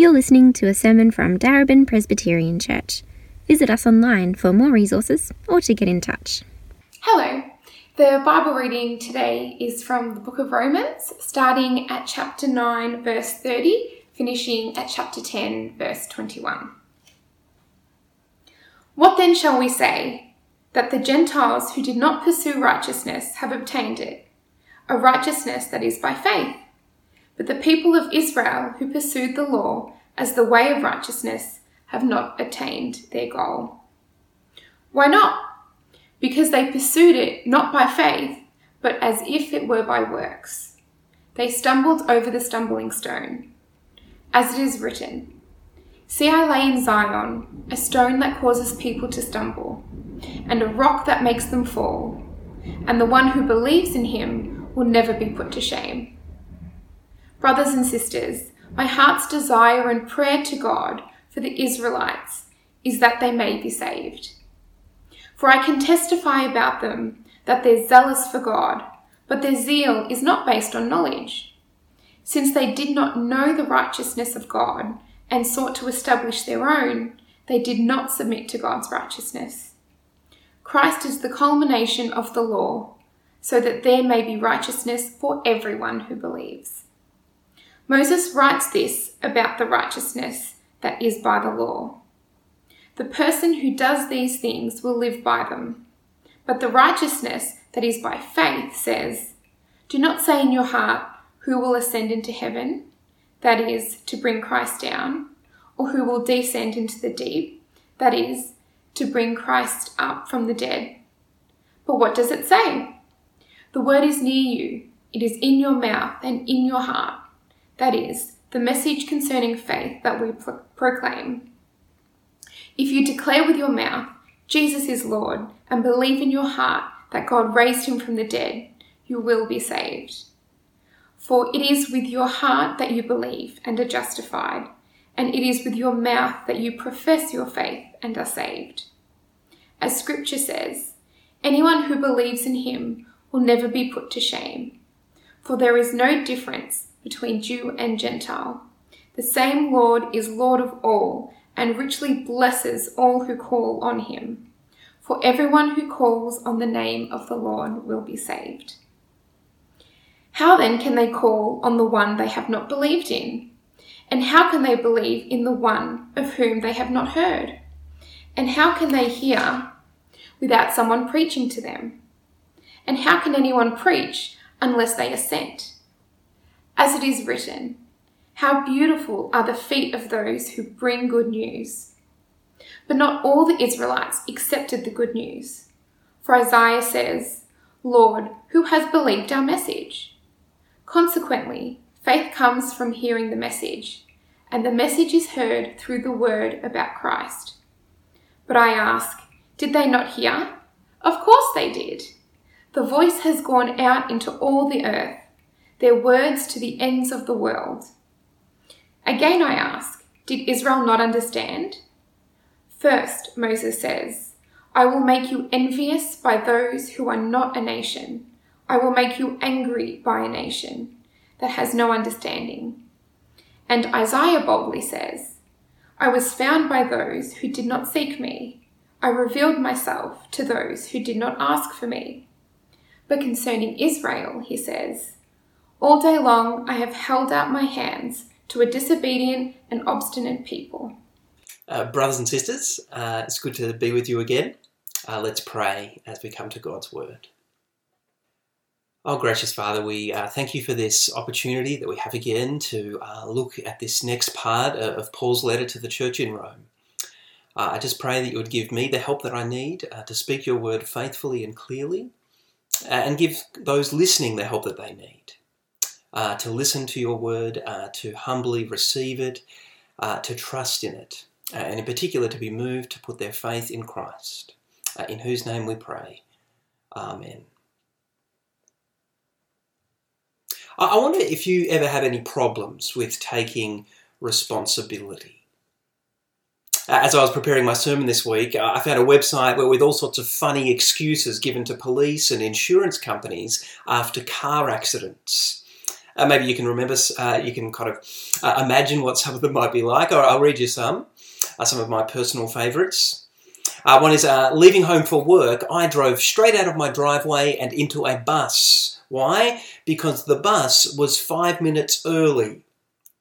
You're listening to a sermon from Darebin Presbyterian Church. Visit us online for more resources or to get in touch. Hello. The Bible reading today is from the book of Romans, starting at chapter 9, verse 30, finishing at chapter 10, verse 21. What then shall we say? That the Gentiles who did not pursue righteousness have obtained it, a righteousness that is by faith. But the people of Israel who pursued the law as the way of righteousness have not attained their goal. Why not? Because they pursued it not by faith, but as if it were by works. They stumbled over the stumbling stone. As it is written, See, I lay in Zion a stone that causes people to stumble, and a rock that makes them fall, and the one who believes in him will never be put to shame. Brothers and sisters, my heart's desire and prayer to God for the Israelites is that they may be saved. For I can testify about them that they're zealous for God, but their zeal is not based on knowledge. Since they did not know the righteousness of God and sought to establish their own, they did not submit to God's righteousness. Christ is the culmination of the law, so that there may be righteousness for everyone who believes. Moses writes this about the righteousness that is by the law. The person who does these things will live by them. But the righteousness that is by faith says, Do not say in your heart, Who will ascend into heaven? That is, to bring Christ down, or who will descend into the deep? That is, to bring Christ up from the dead. But what does it say? The word is near you, it is in your mouth and in your heart that is, the message concerning faith that we pro- proclaim. If you declare with your mouth, Jesus is Lord, and believe in your heart that God raised him from the dead, you will be saved. For it is with your heart that you believe and are justified, and it is with your mouth that you profess your faith and are saved. As Scripture says, anyone who believes in him will never be put to shame, for there is no difference between Jew and Gentile. The same Lord is Lord of all, and richly blesses all who call on him. For everyone who calls on the name of the Lord will be saved. How then can they call on the one they have not believed in? And how can they believe in the one of whom they have not heard? And how can they hear without someone preaching to them? And how can anyone preach unless they are sent? As it is written, How beautiful are the feet of those who bring good news. But not all the Israelites accepted the good news. For Isaiah says, Lord, who has believed our message? Consequently, faith comes from hearing the message, and the message is heard through the word about Christ. But I ask, did they not hear? Of course they did. The voice has gone out into all the earth their words to the ends of the world. Again, I ask, did Israel not understand? First, Moses says, I will make you envious by those who are not a nation. I will make you angry by a nation that has no understanding. And Isaiah boldly says, I was found by those who did not seek me. I revealed myself to those who did not ask for me. But concerning Israel, he says, all day long I have held out my hands to a disobedient and obstinate people. Uh, brothers and sisters, uh, it's good to be with you again. Uh, let's pray as we come to God's Word. Oh, gracious Father, we uh, thank you for this opportunity that we have again to uh, look at this next part of Paul's letter to the church in Rome. Uh, I just pray that you would give me the help that I need to speak your word faithfully and clearly, and give those listening the help that they need uh, to listen to your word, uh, to humbly receive it, uh, to trust in it, uh, and in particular to be moved to put their faith in Christ, uh, in whose name we pray. Amen. I wonder if you ever have any problems with taking responsibility. Uh, as I was preparing my sermon this week, I found a website where with all sorts of funny excuses given to police and insurance companies after car accidents. Uh, maybe you can remember, uh, you can kind of uh, imagine what some of them might be like. Or I'll read you some, uh, some of my personal favourites. Uh, one is leaving home for work. I drove straight out of my driveway and into a bus. Why? Because the bus was five minutes early.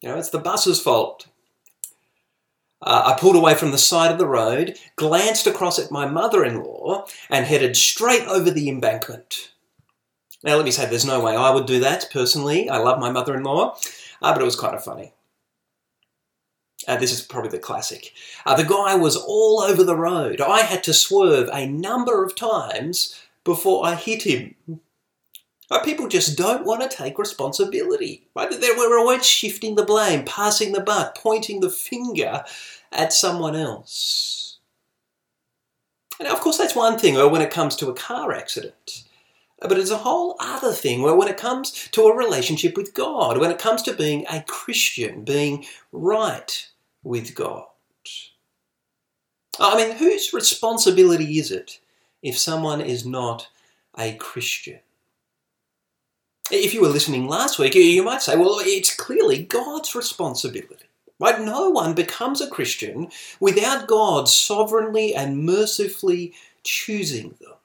You know, it's the bus's fault. Uh, I pulled away from the side of the road, glanced across at my mother in law, and headed straight over the embankment. Now, let me say, there's no way I would do that personally. I love my mother in law, uh, but it was kind of funny. Uh, this is probably the classic. Uh, the guy was all over the road. I had to swerve a number of times before I hit him. People just don't want to take responsibility. Right? We're always shifting the blame, passing the buck, pointing the finger at someone else. Now, of course, that's one thing when it comes to a car accident. But it's a whole other thing where when it comes to a relationship with God, when it comes to being a Christian, being right with God. I mean, whose responsibility is it if someone is not a Christian? If you were listening last week, you might say, well, it's clearly God's responsibility. Right? No one becomes a Christian without God sovereignly and mercifully choosing them.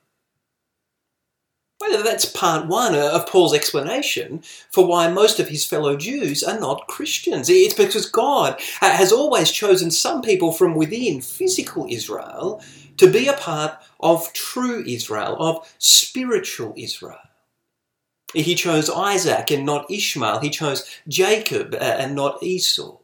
Well, that's part one of Paul's explanation for why most of his fellow Jews are not Christians. It's because God uh, has always chosen some people from within physical Israel to be a part of true Israel, of spiritual Israel. He chose Isaac and not Ishmael. He chose Jacob uh, and not Esau.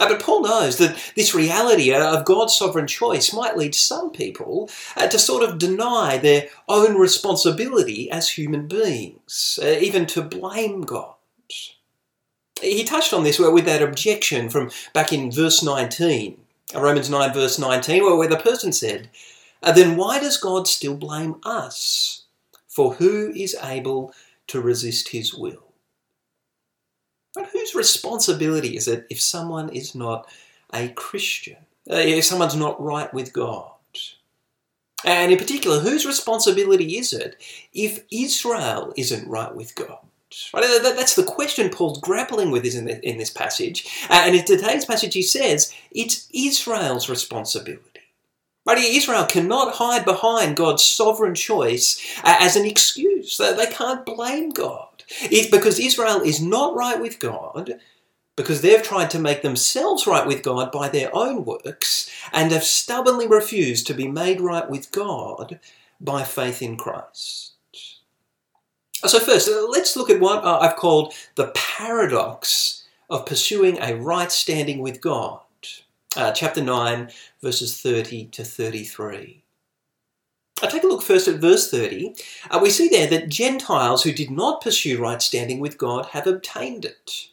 Uh, but Paul knows that this reality of God's sovereign choice might lead some people uh, to sort of deny their own responsibility as human beings, uh, even to blame God. He touched on this with that objection from back in verse 19, Romans 9, verse 19, where the person said, Then why does God still blame us? For who is able to resist his will? But whose responsibility is it if someone is not a Christian? Uh, if someone's not right with God? And in particular, whose responsibility is it if Israel isn't right with God? Right? That's the question Paul's grappling with in this passage. Uh, and in today's passage, he says it's Israel's responsibility. Right? Israel cannot hide behind God's sovereign choice uh, as an excuse. They can't blame God. It's because Israel is not right with God because they've tried to make themselves right with God by their own works and have stubbornly refused to be made right with God by faith in Christ. So, first, uh, let's look at what uh, I've called the paradox of pursuing a right standing with God. Uh, chapter 9, verses 30 to 33. I take a look first at verse 30. Uh, we see there that Gentiles who did not pursue right standing with God have obtained it.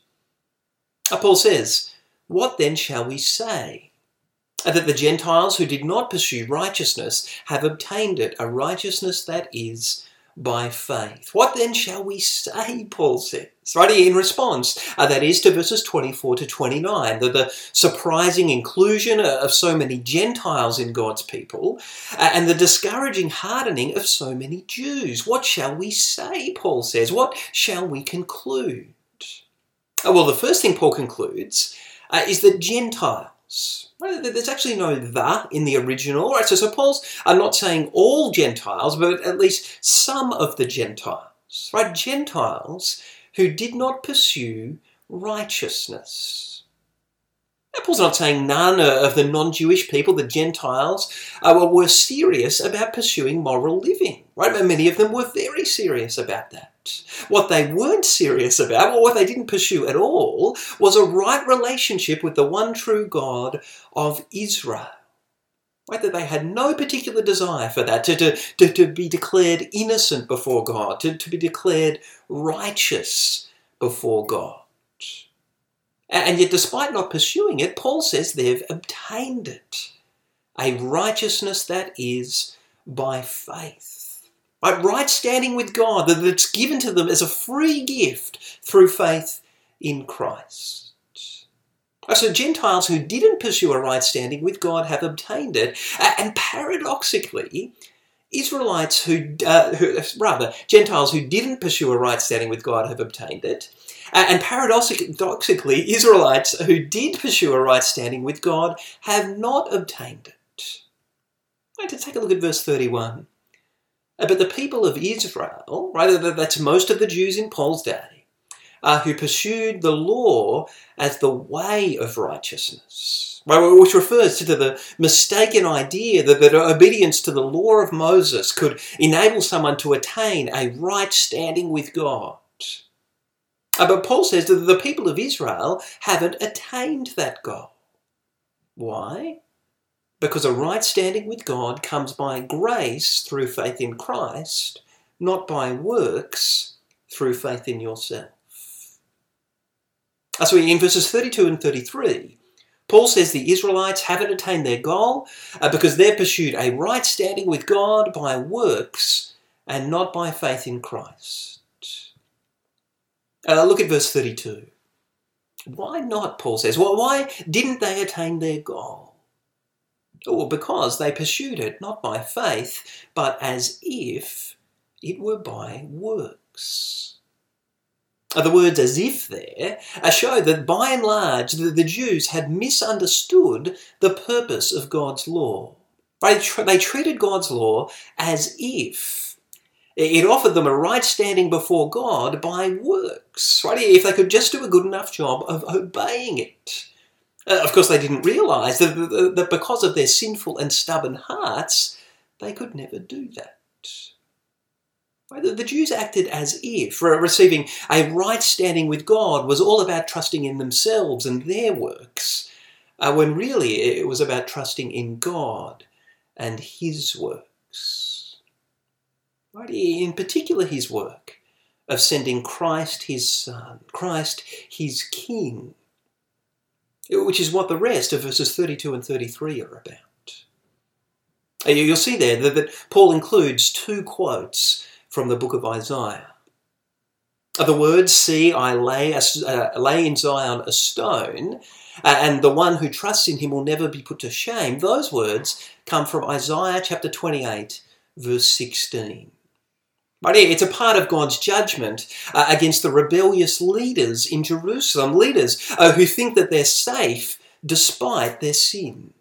Uh, Paul says, What then shall we say? Uh, that the Gentiles who did not pursue righteousness have obtained it, a righteousness that is by faith. What then shall we say, Paul says, right in response, uh, that is to verses 24 to 29, the, the surprising inclusion of so many Gentiles in God's people uh, and the discouraging hardening of so many Jews. What shall we say, Paul says? What shall we conclude? Uh, well, the first thing Paul concludes uh, is that Gentiles, there's actually no the in the original. Right? So, so Paul's I'm not saying all Gentiles, but at least some of the Gentiles. Right? Gentiles who did not pursue righteousness. Now, Paul's not saying none of the non Jewish people, the Gentiles, uh, were serious about pursuing moral living. Right? But many of them were very serious about that. What they weren't serious about, or what they didn't pursue at all, was a right relationship with the one true God of Israel. Right, that they had no particular desire for that, to, to, to, to be declared innocent before God, to, to be declared righteous before God. And yet, despite not pursuing it, Paul says they've obtained it a righteousness that is by faith. Right, standing with God that's given to them as a free gift through faith in Christ. So Gentiles who didn't pursue a right standing with God have obtained it. And paradoxically, Israelites who, uh, who, rather, Gentiles who didn't pursue a right standing with God have obtained it. And paradoxically, Israelites who did pursue a right standing with God have not obtained it. Right, to take a look at verse 31. Uh, but the people of Israel, right, that's most of the Jews in Paul's day, uh, who pursued the law as the way of righteousness, right, which refers to the mistaken idea that, that obedience to the law of Moses could enable someone to attain a right standing with God. Uh, but Paul says that the people of Israel haven't attained that goal. Why? Because a right standing with God comes by grace through faith in Christ, not by works through faith in yourself. So in verses 32 and 33, Paul says the Israelites haven't attained their goal uh, because they've pursued a right standing with God by works and not by faith in Christ. Uh, look at verse 32. Why not, Paul says? Well, why didn't they attain their goal? Well, because they pursued it not by faith, but as if it were by works. The words as if there show that by and large the Jews had misunderstood the purpose of God's law. They treated God's law as if it offered them a right standing before God by works, right? If they could just do a good enough job of obeying it. Uh, of course, they didn't realize that, that because of their sinful and stubborn hearts, they could never do that. The Jews acted as if receiving a right standing with God was all about trusting in themselves and their works, uh, when really it was about trusting in God and His works. Right? In particular, His work of sending Christ His Son, Christ His King, which is what the rest of verses 32 and 33 are about. Uh, you'll see there that Paul includes two quotes from the book of Isaiah. The words, See, I lay, a, uh, lay in Zion a stone, uh, and the one who trusts in him will never be put to shame, those words come from Isaiah chapter 28, verse 16. But it's a part of God's judgment uh, against the rebellious leaders in Jerusalem, leaders uh, who think that they're safe despite their sin.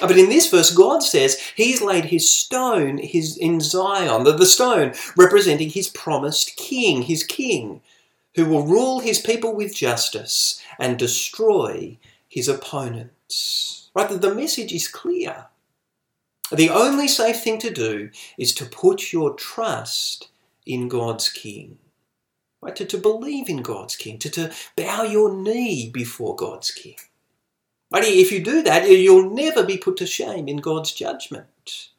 But in this verse, God says He's laid His stone his, in Zion, the, the stone representing His promised King, His King, who will rule His people with justice and destroy His opponents. Right? The message is clear. The only safe thing to do is to put your trust in God's King. Right? To, to believe in God's King, to, to bow your knee before God's King. But if you do that, you'll never be put to shame in God's judgment.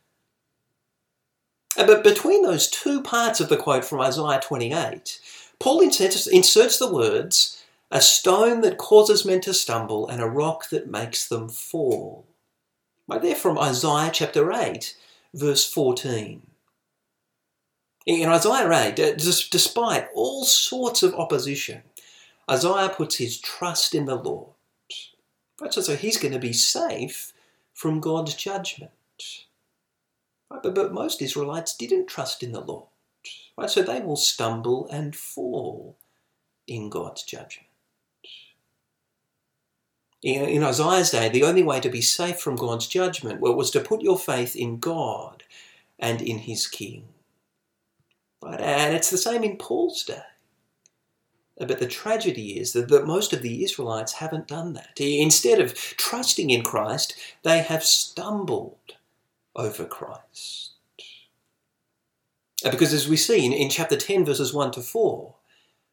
Uh, but between those two parts of the quote from Isaiah 28, Paul inserts, inserts the words, a stone that causes men to stumble and a rock that makes them fall. Right there from Isaiah chapter 8, verse 14. In Isaiah 8, uh, despite all sorts of opposition, Isaiah puts his trust in the Lord. Right? So, he's going to be safe from God's judgment. But, but most Israelites didn't trust in the Lord. Right? So they will stumble and fall in God's judgment. In, Isaiah's day, the only way to be safe from God's judgment was to put your faith in God and in his king. But, uh, And it's the same in Paul's day. Uh, but the tragedy is that, that most of the Israelites haven't done that. Instead of trusting in Christ, they have stumbled over Christ. Uh, because as we see in, in chapter 10, verses 1 to 4,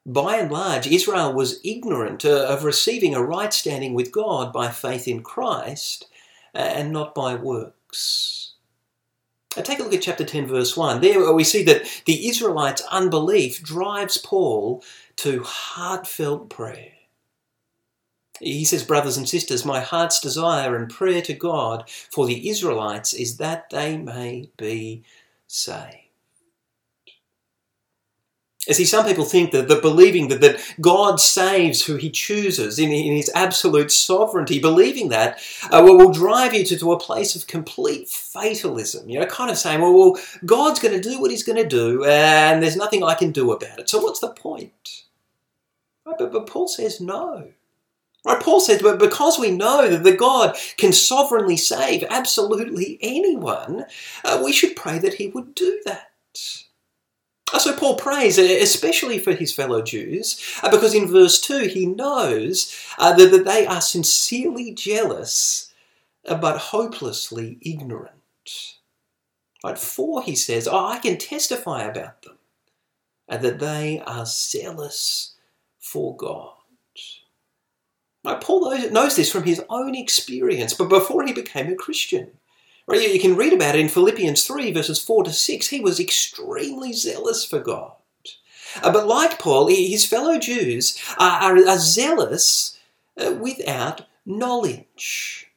by and large, Israel was ignorant uh, of receiving a right standing with God by faith in Christ uh, and not by works. Now take a look at chapter 10, verse 1. There we see that the Israelites' unbelief drives Paul to heartfelt prayer. He says, Brothers and sisters, my heart's desire and prayer to God for the Israelites is that they may be saved. See, some people think that, that believing that, that God saves who he chooses in, in his absolute sovereignty, believing that uh, will, will drive you to, to a place of complete fatalism. You know, kind of saying, well, well God's going to do what he's going to do and there's nothing I can do about it. So what's the point? Right, but, but Paul says no. Right, Paul says, but because we know that the God can sovereignly save absolutely anyone, uh, we should pray that he would do that. Uh, so Paul prays, uh, especially for his fellow Jews, uh, because in verse 2 he knows that, that they are sincerely jealous but hopelessly ignorant. Right, for he says, oh, I can testify about them, and that they are zealous for God. Right, Paul knows this from his own experience, but before he became a Christian. You can read about it in Philippians 3, verses 4 to 6. He was extremely zealous for God. Uh, but like Paul, his fellow Jews are, are, are zealous uh, without knowledge.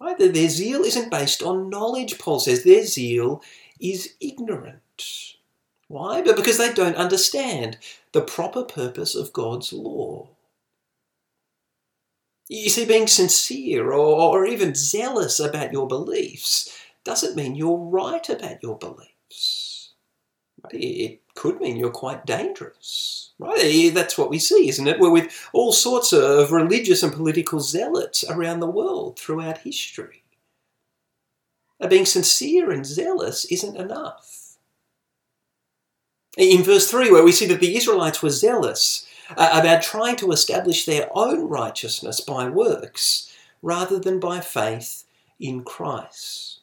Right? Their zeal isn't based on knowledge, Paul says. Their zeal is ignorant. Why? But because they don't understand the proper purpose of God's law. You see, being sincere or, or even zealous about your beliefs doesn't mean you're right about your beliefs. It could mean you're quite dangerous. Right? Eh, that's what we see, isn't it? We're with all sorts of religious and political zealots around the world throughout history. Uh, being sincere and zealous isn't enough. In verse 3, where we see that the Israelites were zealous uh, about trying to establish their own righteousness by works rather than by faith in Christ.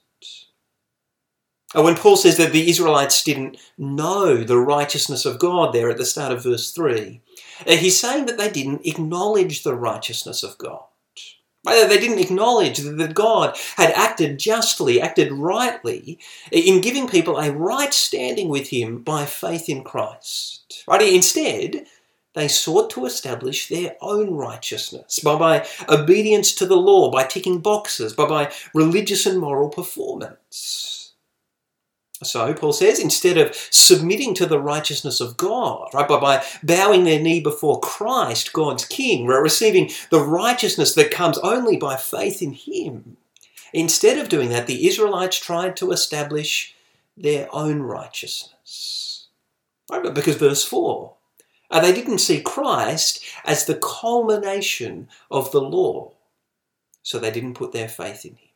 When Paul says that the Israelites didn't know the righteousness of God there at the start of verse 3, uh, he's saying that they didn't acknowledge the righteousness of God. They didn't acknowledge that God had acted justly, acted rightly in giving people a right standing with Him by faith in Christ. Right? Instead, they sought to establish their own righteousness by, by obedience to the law, by ticking boxes, by, by religious and moral performance. So, Paul says, instead of submitting to the righteousness of God, right, by, by bowing their knee before Christ, God's King, receiving the righteousness that comes only by faith in Him, instead of doing that, the Israelites tried to establish their own righteousness. Right, because verse 4 they didn't see Christ as the culmination of the law, so they didn't put their faith in him.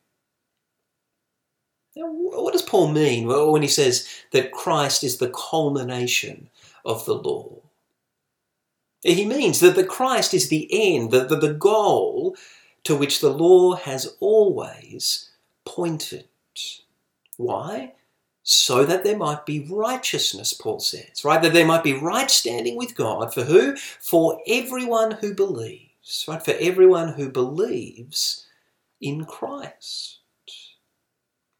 Now, what does Paul mean when he says that Christ is the culmination of the law? He means that the Christ is the end, the, the, the goal to which the law has always pointed. Why? So that there might be righteousness, Paul says, right? That there might be right standing with God for who? For everyone who believes, right? For everyone who believes in Christ.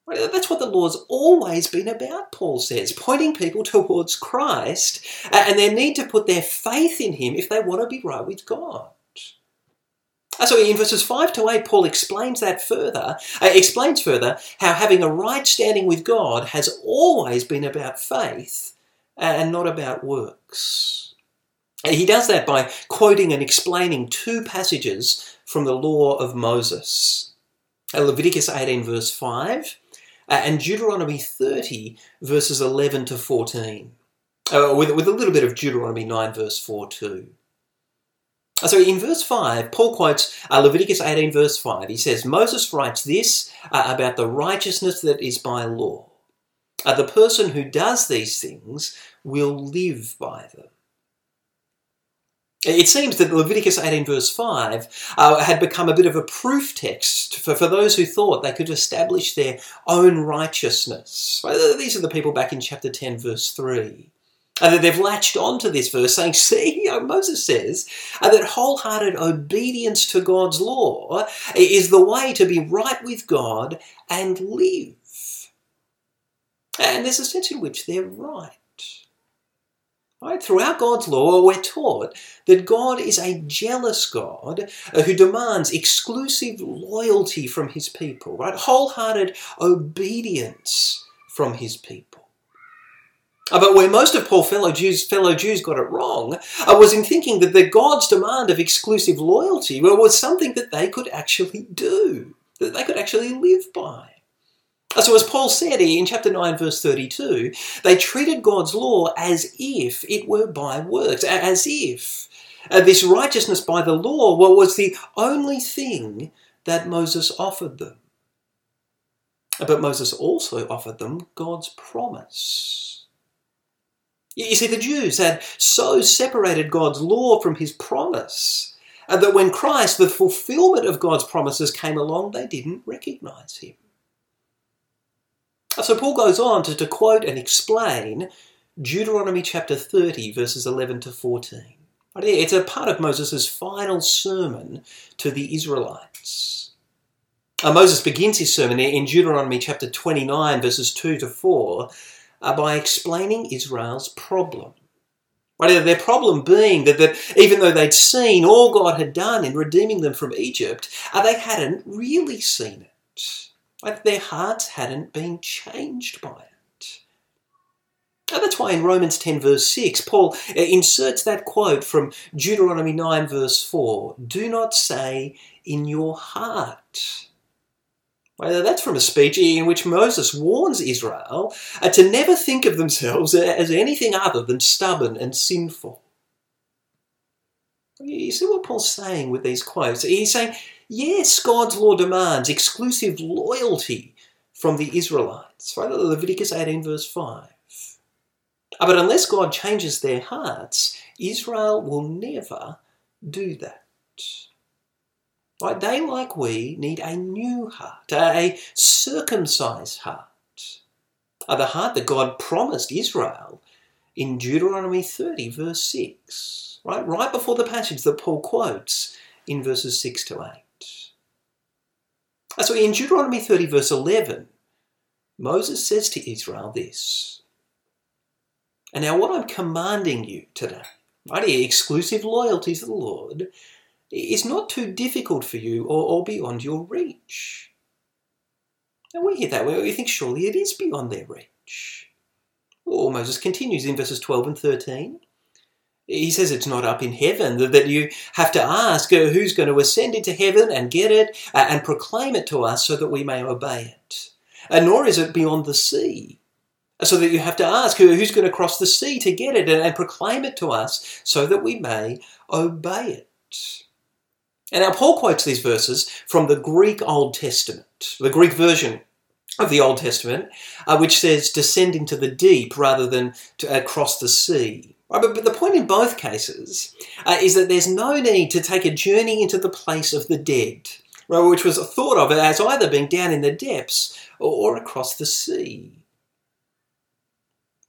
Right? That's what the law's always been about, Paul says, pointing people towards Christ and their need to put their faith in Him if they want to be right with God. So in verses 5 to 8, Paul explains that further, uh, explains further how having a right standing with God has always been about faith and not about works. He does that by quoting and explaining two passages from the law of Moses uh, Leviticus 18, verse 5, uh, and Deuteronomy 30, verses 11 to 14, uh, with, with a little bit of Deuteronomy 9, verse 4 too. So in verse 5, Paul quotes uh, Leviticus 18, verse 5. He says, Moses writes this uh, about the righteousness that is by law. Uh, the person who does these things will live by them. It seems that Leviticus 18, verse 5, uh, had become a bit of a proof text for, for those who thought they could establish their own righteousness. These are the people back in chapter 10, verse 3. And that they've latched onto this verse saying, see, you know, Moses says that wholehearted obedience to God's law is the way to be right with God and live. And there's a sense in which they're right. Right? Throughout God's law, we're taught that God is a jealous God who demands exclusive loyalty from his people, right? Wholehearted obedience from his people. Uh, but where most of Paul's fellow Jews, fellow Jews got it wrong uh, was in thinking that the God's demand of exclusive loyalty was something that they could actually do, that they could actually live by. Uh, so, as Paul said in chapter 9, verse 32, they treated God's law as if it were by works, as if uh, this righteousness by the law was the only thing that Moses offered them. But Moses also offered them God's promise. You see, the Jews had so separated God's law from his promise uh, that when Christ, the fulfillment of God's promises, came along, they didn't recognize him. So Paul goes on to, to quote and explain Deuteronomy chapter 30, verses 11 to 14. It's a part of Moses' final sermon to the Israelites. Uh, Moses begins his sermon in Deuteronomy chapter 29, verses 2 to 4, uh, by explaining Israel's problem. Right, their problem being that, that even though they'd seen all God had done in redeeming them from Egypt, uh, they hadn't really seen it. Like their hearts hadn't been changed by it. That's why in Romans 10, verse 6, Paul uh, inserts that quote from Deuteronomy 9, verse 4 Do not say in your heart. Well, that's from a speech in which Moses warns Israel uh, to never think of themselves as anything other than stubborn and sinful. You see what Paul's saying with these quotes? He's saying, yes, God's law demands exclusive loyalty from the Israelites. Right? Leviticus 18, verse 5. Uh, but unless God changes their hearts, Israel will never do that. Right? They, like we, need a new heart, a circumcised heart. Uh, the heart that God promised Israel in Deuteronomy 30, verse 6. Right? Right before the passage that Paul quotes in verses 6 to 8. Uh, so in Deuteronomy 30, verse 11, Moses says to Israel this and now, what I'm commanding you today, right exclusive loyalty to the Lord, is not too difficult for you or, or beyond your reach. And we hear that, way. we think surely it is beyond their reach. Well, Moses continues in verses 12 and 13. He says it's not up in heaven, that you have to ask uh, who's going to ascend into heaven and get it uh, and proclaim it to us so that we may obey it. And nor is it beyond the sea so that you have to ask who's going to cross the sea to get it and proclaim it to us so that we may obey it. And now Paul quotes these verses from the Greek Old Testament, the Greek version of the Old Testament, uh, which says descend into the deep rather than to uh, the sea. Right, but, but, the point in both cases uh, is that there's no need to take a journey into the place of the dead, right, which was thought of as either being down in the depths or, or across the sea.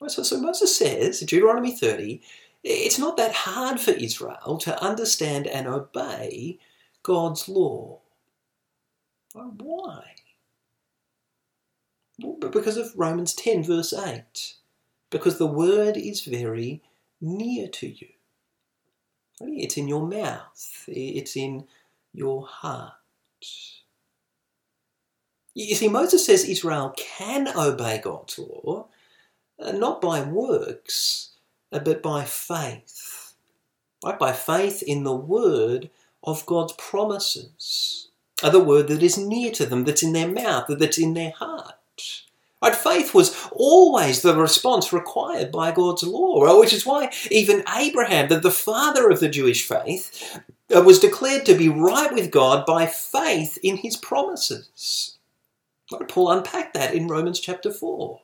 So, so Moses says, Deuteronomy 30, it's not that hard for Israel to understand and obey God's law. Why? Well, because of Romans 10, verse 8. Because the word is very near to you. It's in your mouth, it's in your heart. You see, Moses says Israel can obey God's law uh, not by works, uh, but by faith. Right? By faith in the word of God's promises, uh, the word that is near to them, that's in their mouth, that's in their heart. Right? Faith was always the response required by God's law, which is why even Abraham, the, the father of the Jewish faith, was declared to be right with God by faith in his promises. Paul unpacked that in Romans chapter 4.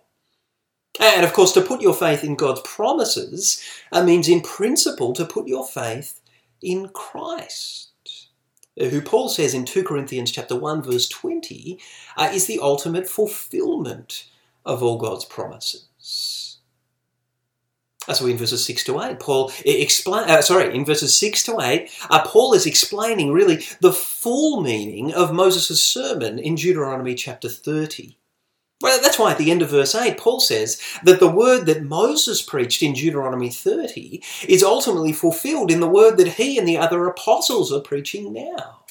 And of course, to put your faith in God's promises uh, means, in principle, to put your faith in Christ, who Paul says in 2 Corinthians chapter 1, verse 20, uh, is the ultimate fulfillment of all God's promises. Uh, so in verses 6 to 8, Paul explain, uh, sorry, in verses 6 to 8, uh, Paul is explaining really the full meaning of Moses' sermon in Deuteronomy chapter 30. Well, that's why at the end of verse 8, Paul says that the word that Moses preached in Deuteronomy 30 is ultimately fulfilled in the word that he and the other apostles are preaching now.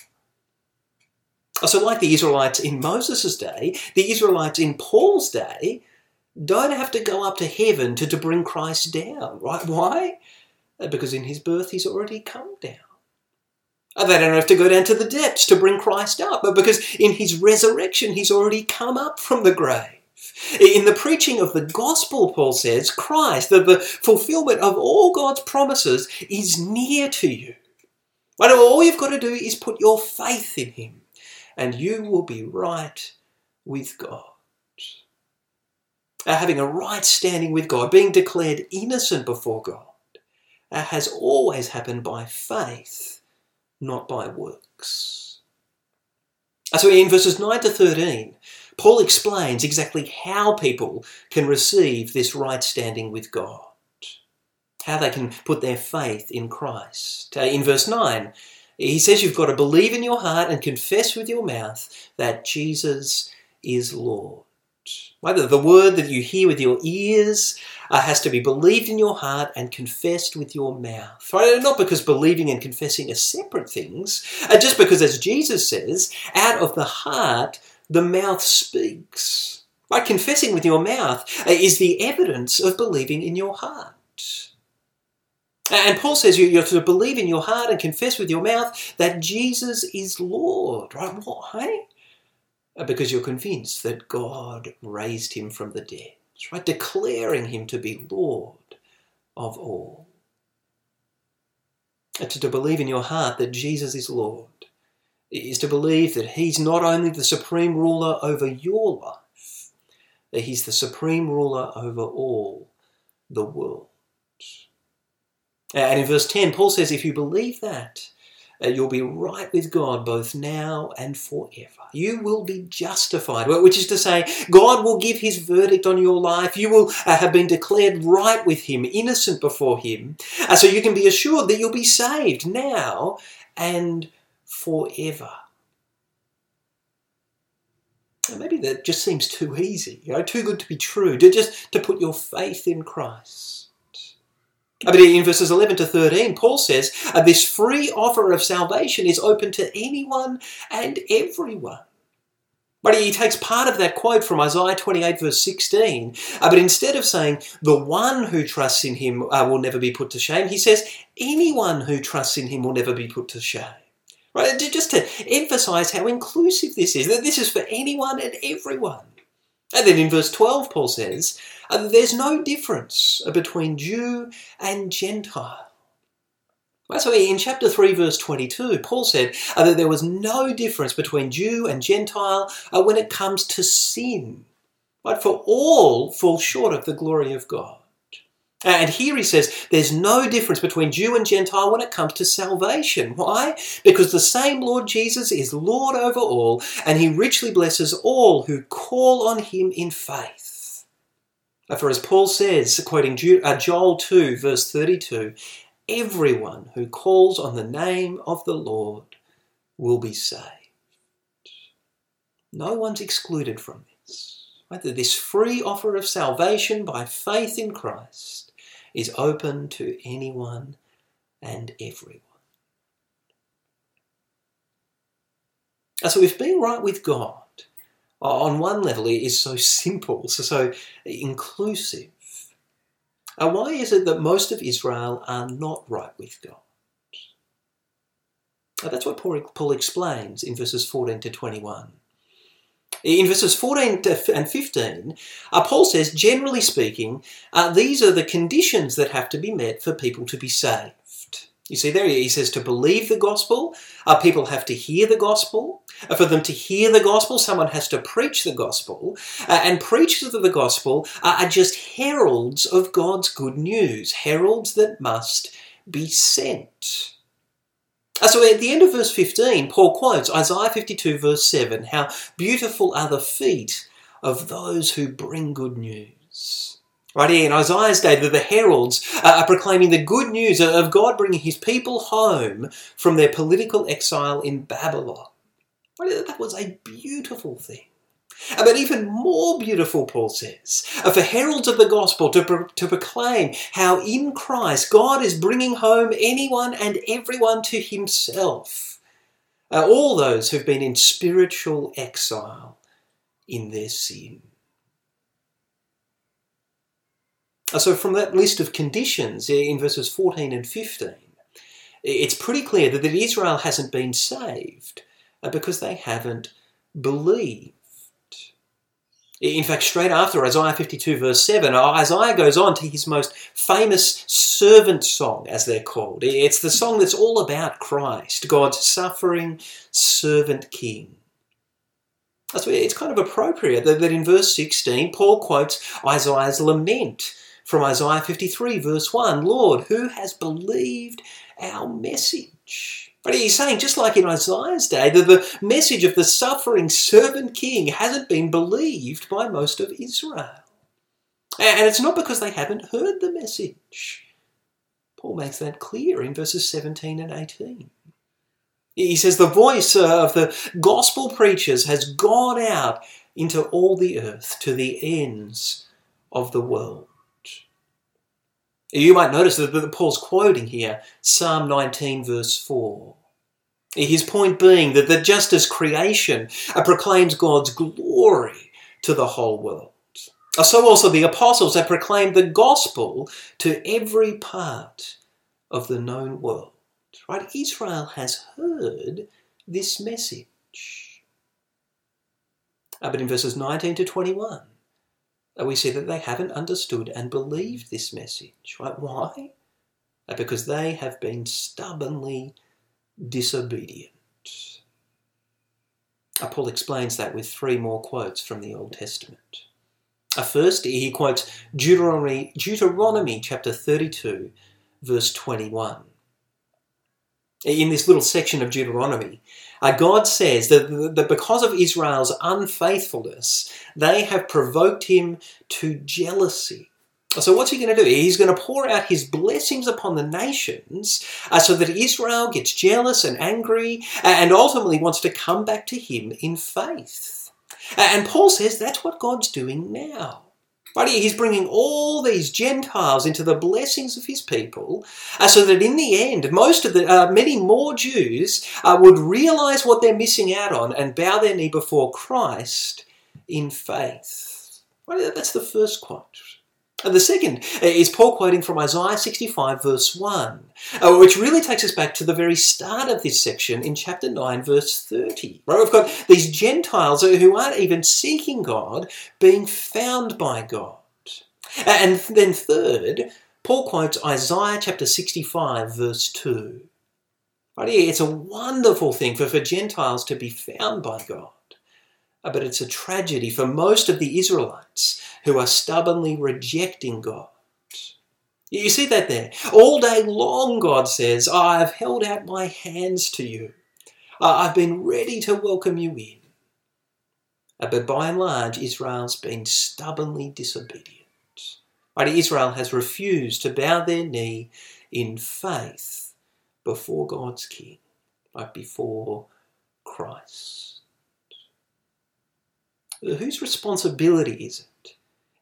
So, like the Israelites in Moses' day, the Israelites in Paul's day, don't have to go up to heaven to, to bring Christ down, right? Why? Because in his birth he's already come down. Uh, they don't have to go down to the depths to bring Christ up, but because in his resurrection he's already come up from the grave. In the preaching of the gospel, Paul says, Christ, the, the fulfillment of all God's promises, is near to you. But all you've got to do is put your faith in him, and you will be right with God. Uh, having a right standing with God, being declared innocent before God, uh, has always happened by faith, not by works. Uh, so in verses 9 to 13, Paul explains exactly how people can receive this right standing with God, how they can put their faith in Christ. Uh, in verse 9, he says you've got to believe in your heart and confess with your mouth that Jesus is Lord. Whether the word that you hear with your ears uh, has to be believed in your heart and confessed with your mouth. Right? Not because believing and confessing are separate things, uh, just because, as Jesus says, out of the heart the mouth speaks. Right? Confessing with your mouth uh, is the evidence of believing in your heart. And Paul says you, have to believe in your heart and confess with your mouth that Jesus is Lord. Right? Why? Uh, because you're convinced that God raised him from the dead, right? Declaring him to be Lord of all. And to, to believe in your heart that Jesus is Lord is to believe that he's not only the supreme ruler over your life, that he's the supreme ruler over all the world. And in verse 10, Paul says, if you believe that, uh, you'll be right with God both now and forever. You will be justified, which is to say, God will give his verdict on your life. You will uh, have been declared right with him, innocent before him. Uh, so you can be assured that you'll be saved now and forever. Maybe that just seems too easy, you know, too good to be true, to just to put your faith in Christ. But in verses 11 to 13, Paul says uh, this free offer of salvation is open to anyone and everyone. But he takes part of that quote from Isaiah 28, verse 16. Uh, but instead of saying, the one who trusts in him uh, will never be put to shame, he says, anyone who trusts in him will never be put to shame. Right? Just to emphasize how inclusive this is, that this is for anyone and everyone. And then in verse 12, Paul says, there's no difference between Jew and Gentile. So in chapter 3, verse 22, Paul said uh, that there was no difference between Jew and Gentile uh, when it comes to sin. But for all fall short of the glory of God. And here he says there's no difference between Jew and Gentile when it comes to salvation. Why? Because the same Lord Jesus is Lord over all, and he richly blesses all who call on him in faith. For as Paul says, quoting uh, Joel 2, verse 32, everyone who calls on the name of the Lord will be saved. No one's excluded from this. Right? This free offer of salvation by faith in Christ is open to anyone and everyone. So if being right with God on one level it is so simple, so, so inclusive, And why is it that most of Israel are not right with God? that's what Paul, Paul explains in verses 14 to 21. In verses 14 and 15, uh, Paul says, generally speaking, uh, these are the conditions that have to be met for people to be saved. You see, there he says to believe the gospel, uh, people have to hear the gospel. Uh, for them to hear the gospel, someone has to preach the gospel. Uh, and preachers of the gospel are just heralds of God's good news, heralds that must be sent. Uh, so at the end of verse 15, Paul quotes Isaiah 52, verse 7 How beautiful are the feet of those who bring good news. Right here in Isaiah's day, the, the heralds are proclaiming the good news of God bringing his people home from their political exile in Babylon. That was a beautiful thing. But even more beautiful, Paul says, for heralds of the gospel to, pro- to proclaim how in Christ God is bringing home anyone and everyone to himself. Uh, all those who've been in spiritual exile in their sin. Uh, so, from that list of conditions in verses 14 and 15, it's pretty clear that Israel hasn't been saved uh, because they haven't believed. In fact, straight after Isaiah 52, verse 7, Isaiah goes on to his most famous servant song, as they're called. It's the song that's all about Christ, God's suffering servant king. It's kind of appropriate that in verse 16, Paul quotes Isaiah's lament from Isaiah 53, verse 1 Lord, who has believed our message? But he's saying, just like in Isaiah's day, that the message of the suffering servant king hasn't been believed by most of Israel. And it's not because they haven't heard the message. Paul makes that clear in verses 17 and 18. He says, The voice of the gospel preachers has gone out into all the earth to the ends of the world. You might notice that Paul's quoting here Psalm 19, verse 4. His point being that, that just as creation proclaims God's glory to the whole world, so also the apostles have proclaimed the gospel to every part of the known world. Right? Israel has heard this message. Uh, but in verses 19 to 21, uh, we see that they haven't understood and believed this message. Right? Why? Uh, because they have been stubbornly disobedient. Paul explains that with three more quotes from the Old Testament. First, he quotes Deuteronomy, Deuteronomy chapter 32, verse 21 in this little section of Deuteronomy, uh, God says that because of Israel's unfaithfulness, they have provoked him to jealousy. So, what's he going to do? He's going to pour out his blessings upon the nations uh, so that Israel gets jealous and angry and ultimately wants to come back to him in faith. And Paul says that's what God's doing now. Right? He's bringing all these Gentiles into the blessings of his people, uh, so that in the end, most of the uh, many more Jews uh, would realize what they're missing out on and bow their knee before Christ in faith. Right? That's the first quote. And the second is Paul quoting from Isaiah 65, verse 1, uh, which really takes us back to the very start of this section in chapter 9, verse 30. Right? We've got these Gentiles who aren't even seeking God being found by God. And then, third, Paul quotes Isaiah chapter 65, verse 2. Right it's a wonderful thing for, for Gentiles to be found by God. But it's a tragedy for most of the Israelites who are stubbornly rejecting God. You see that there? All day long, God says, I have held out my hands to you. I've been ready to welcome you in. Uh, but by and large, Israel's been stubbornly disobedient. Right? Israel has refused to bow their knee in faith before God's King, like before Christ. Whose responsibility is it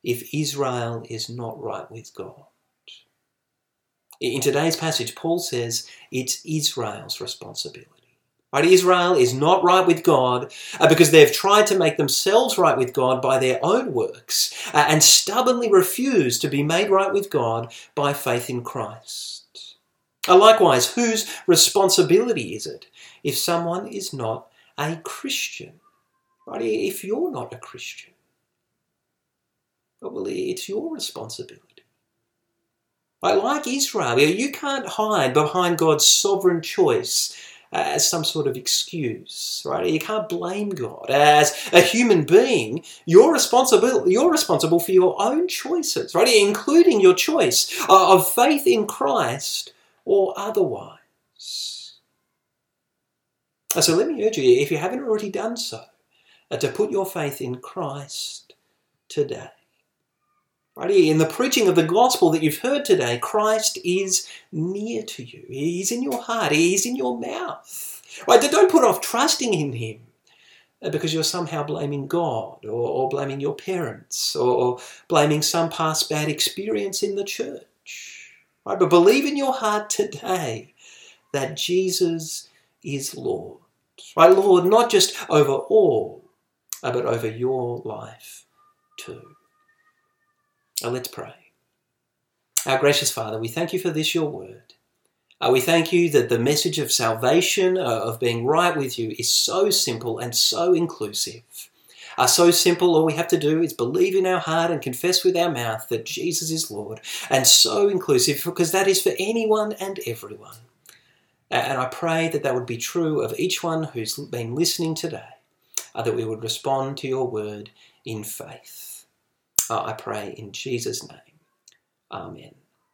if Israel is not right with God? In today's passage, Paul says it's Israel's responsibility. Right? Israel is not right with God uh, because they've tried to make themselves right with God by their own works uh, and stubbornly refuse to be made right with God by faith in Christ. Uh, likewise, whose responsibility is it if someone is not a Christian? Right? If you're not a Christian, well, it's your responsibility. Right? Like Israel, you can't hide behind God's sovereign choice uh, as some sort of excuse, right? You can't blame God. As a human being, you're responsible, you're responsible for your own choices, right? Including your choice uh, of faith in Christ or otherwise. Uh, so let me urge you, if you haven't already done so, uh, to put your faith in Christ today. Right here, in the preaching of the gospel that you've heard today, Christ is near to you. He's in your heart. He's in your mouth. Right? Don't put off trusting in Him uh, because you're somehow blaming God or, or blaming your parents or, or, blaming some past bad experience in the church. Right? But believe in your heart today that Jesus is Lord. Right, Lord, not just over all, but over your life too. Let's pray. Our gracious Father, we thank you for this, your word. Uh, we thank you that the message of salvation, uh, of being right with you, is so simple and so inclusive. Uh, so simple, all we have to do is believe in our heart and confess with our mouth that Jesus is Lord, and so inclusive because that is for anyone and everyone. And I pray that that would be true of each one who's been listening today, uh, that we would respond to your word in faith. Uh, I pray in Jesus' name. Amen.